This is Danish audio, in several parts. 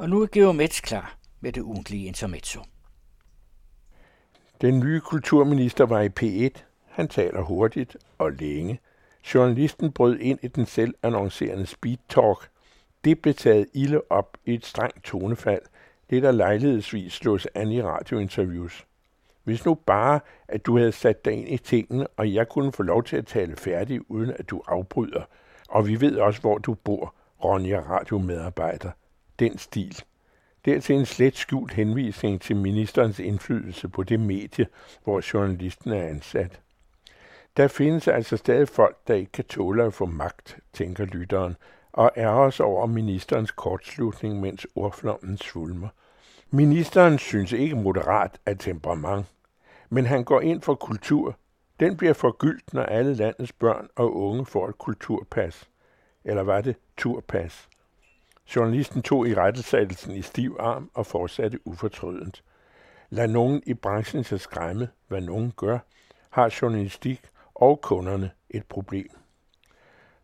Og nu er Geomets klar med det ugentlige intermezzo. Den nye kulturminister var i P1. Han taler hurtigt og længe. Journalisten brød ind i den selv annoncerende speed talk. Det blev taget ilde op i et strengt tonefald. Det der lejlighedsvis slås an i radiointerviews. Hvis nu bare, at du havde sat dig ind i tingene, og jeg kunne få lov til at tale færdig, uden at du afbryder. Og vi ved også, hvor du bor, Ronja radiomedarbejder. Den stil. Dertil en slet skjult henvisning til ministerens indflydelse på det medie, hvor journalisten er ansat. Der findes altså stadig folk, der ikke kan tåle at få magt, tænker lytteren, og er også over ministerens kortslutning, mens ordflommen svulmer. Ministeren synes ikke moderat af temperament, men han går ind for kultur. Den bliver forgyldt, når alle landets børn og unge får et kulturpas. Eller var det turpas? Journalisten tog i rettesættelsen i stiv arm og fortsatte ufortrødent. Lad nogen i branchen sig skræmme, hvad nogen gør, har journalistik og kunderne et problem.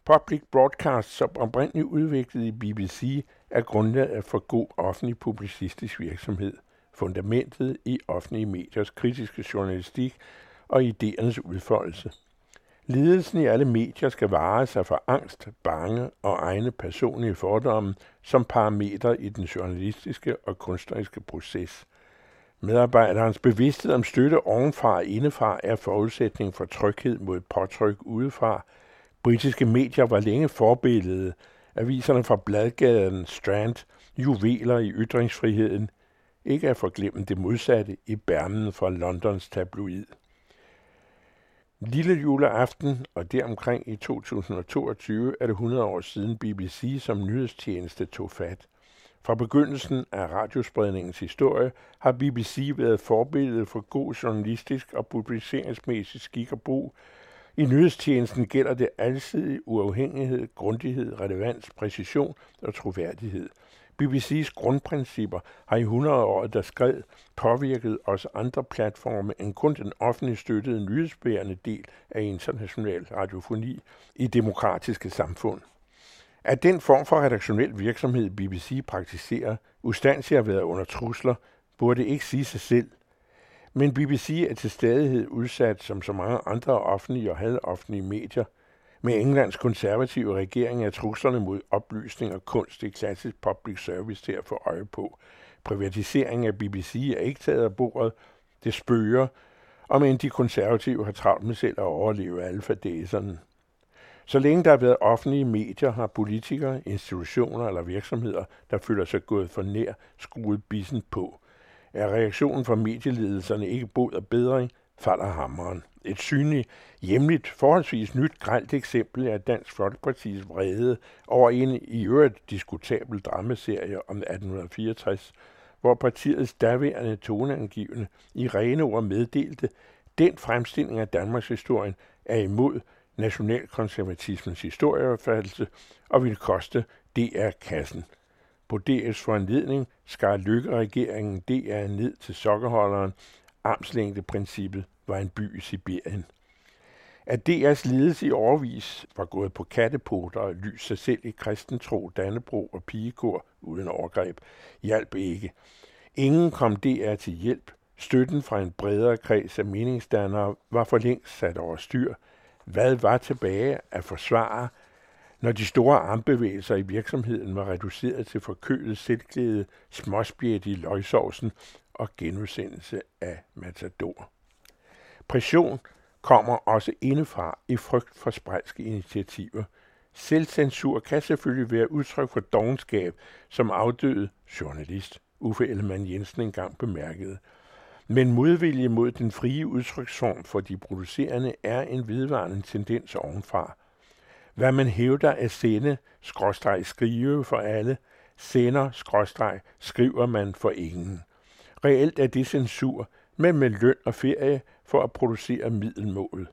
Public Broadcast, som oprindeligt udviklet i BBC, er grundlaget for god offentlig publicistisk virksomhed, fundamentet i offentlige mediers kritiske journalistik og idéernes udfoldelse. Lidelsen i alle medier skal vare sig for angst, bange og egne personlige fordomme som parametre i den journalistiske og kunstneriske proces. Medarbejderens bevidsthed om støtte ovenfra og indefra er forudsætning for tryghed mod påtryk udefra. Britiske medier var længe forbillede. Aviserne fra Bladgaden, Strand, juveler i ytringsfriheden. Ikke at forglemme det modsatte i bærmen fra Londons tabloid. Lille juleaften og deromkring i 2022 er det 100 år siden BBC som nyhedstjeneste tog fat. Fra begyndelsen af radiospredningens historie har BBC været forbillede for god journalistisk og publiceringsmæssig skik og brug. I nyhedstjenesten gælder det altid uafhængighed, grundighed, relevans, præcision og troværdighed – BBC's grundprincipper har i 100 år, der skred, påvirket også andre platforme end kun den offentligt støttede nyhedsbærende del af international radiofoni i demokratiske samfund. At den form for redaktionel virksomhed, BBC praktiserer, ustandsigt har været under trusler, burde ikke sige sig selv. Men BBC er til stadighed udsat som så mange andre offentlige og halvoffentlige medier med Englands konservative regering er truslerne mod oplysning og kunst i klassisk public service til at få øje på. Privatisering af BBC er ikke taget af bordet. Det spørger, om end de konservative har travlt med selv at overleve alfadæserne. Så længe der har været offentlige medier, har politikere, institutioner eller virksomheder, der føler sig gået for nær, skruet bissen på. Er reaktionen fra medieledelserne ikke bod og bedring, falder hammeren. Et synligt, hjemligt, forholdsvis nyt gralt eksempel er Dansk Folkepartis vrede over en i øvrigt diskutabel dramaserie om 1864, hvor partiets daværende toneangivende i rene ord meddelte, den fremstilling af Danmarks historien er imod nationalkonservatismens historieopfattelse og vil koste DR-kassen. På DR's foranledning skar Lykke-regeringen DR ned til sokkerholderen. Armslængdeprincippet var en by i Sibirien. At DR's ledelse i overvis var gået på kattepoter og lys sig selv i kristentro, dannebro og pigekor uden overgreb, hjalp ikke. Ingen kom DR til hjælp. Støtten fra en bredere kreds af meningsdannere var for længst sat over styr. Hvad var tilbage at forsvare, når de store armbevægelser i virksomheden var reduceret til forkølet selvglæde, småspjæt i løgsovsen og genudsendelse af Matador? Pression kommer også indefra i frygt for spredske initiativer. Selvcensur kan selvfølgelig være udtryk for dogenskab, som afdøde journalist Uffe Ellemann Jensen engang bemærkede. Men modvilje mod den frie udtryksform for de producerende er en vedvarende tendens ovenfra. Hvad man hævder at sende, skråstreg skrive for alle, sender, skråstreg skriver man for ingen. Reelt er det censur, men med løn og ferie for at producere middelmålet.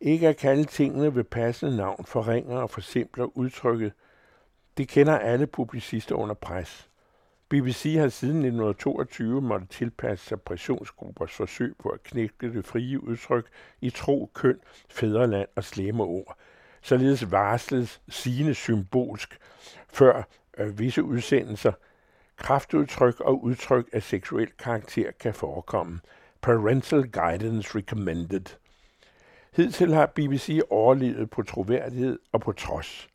Ikke at kalde tingene ved passende navn forringer og forsimpler udtrykket. Det kender alle publicister under pres. BBC har siden 1922 måtte tilpasse sig pressionsgruppers forsøg på at knække det frie udtryk i tro, køn, fædreland og slemme ord. Således varslet sine symbolsk før øh, visse udsendelser – Kraftudtryk og udtryk af seksuel karakter kan forekomme. Parental guidance recommended. Hidtil har BBC overlevet på troværdighed og på trods.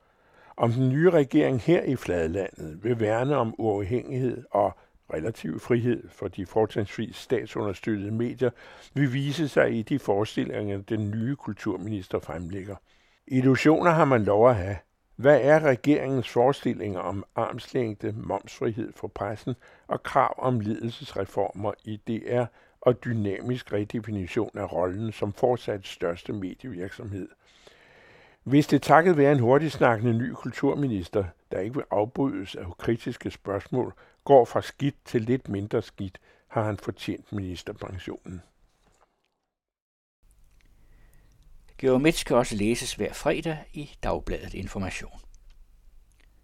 Om den nye regering her i Fladlandet vil værne om uafhængighed og relativ frihed for de fortrinsvis statsunderstøttede medier, vil vise sig i de forestillinger, den nye kulturminister fremlægger. Illusioner har man lov at have. Hvad er regeringens forestillinger om armslængde, momsfrihed for pressen og krav om ledelsesreformer i DR og dynamisk redefinition af rollen som fortsat største medievirksomhed? Hvis det takket være en hurtigsnakkende ny kulturminister, der ikke vil afbrydes af kritiske spørgsmål, går fra skidt til lidt mindre skidt, har han fortjent ministerpensionen. Geomets kan også læses hver fredag i Dagbladet Information.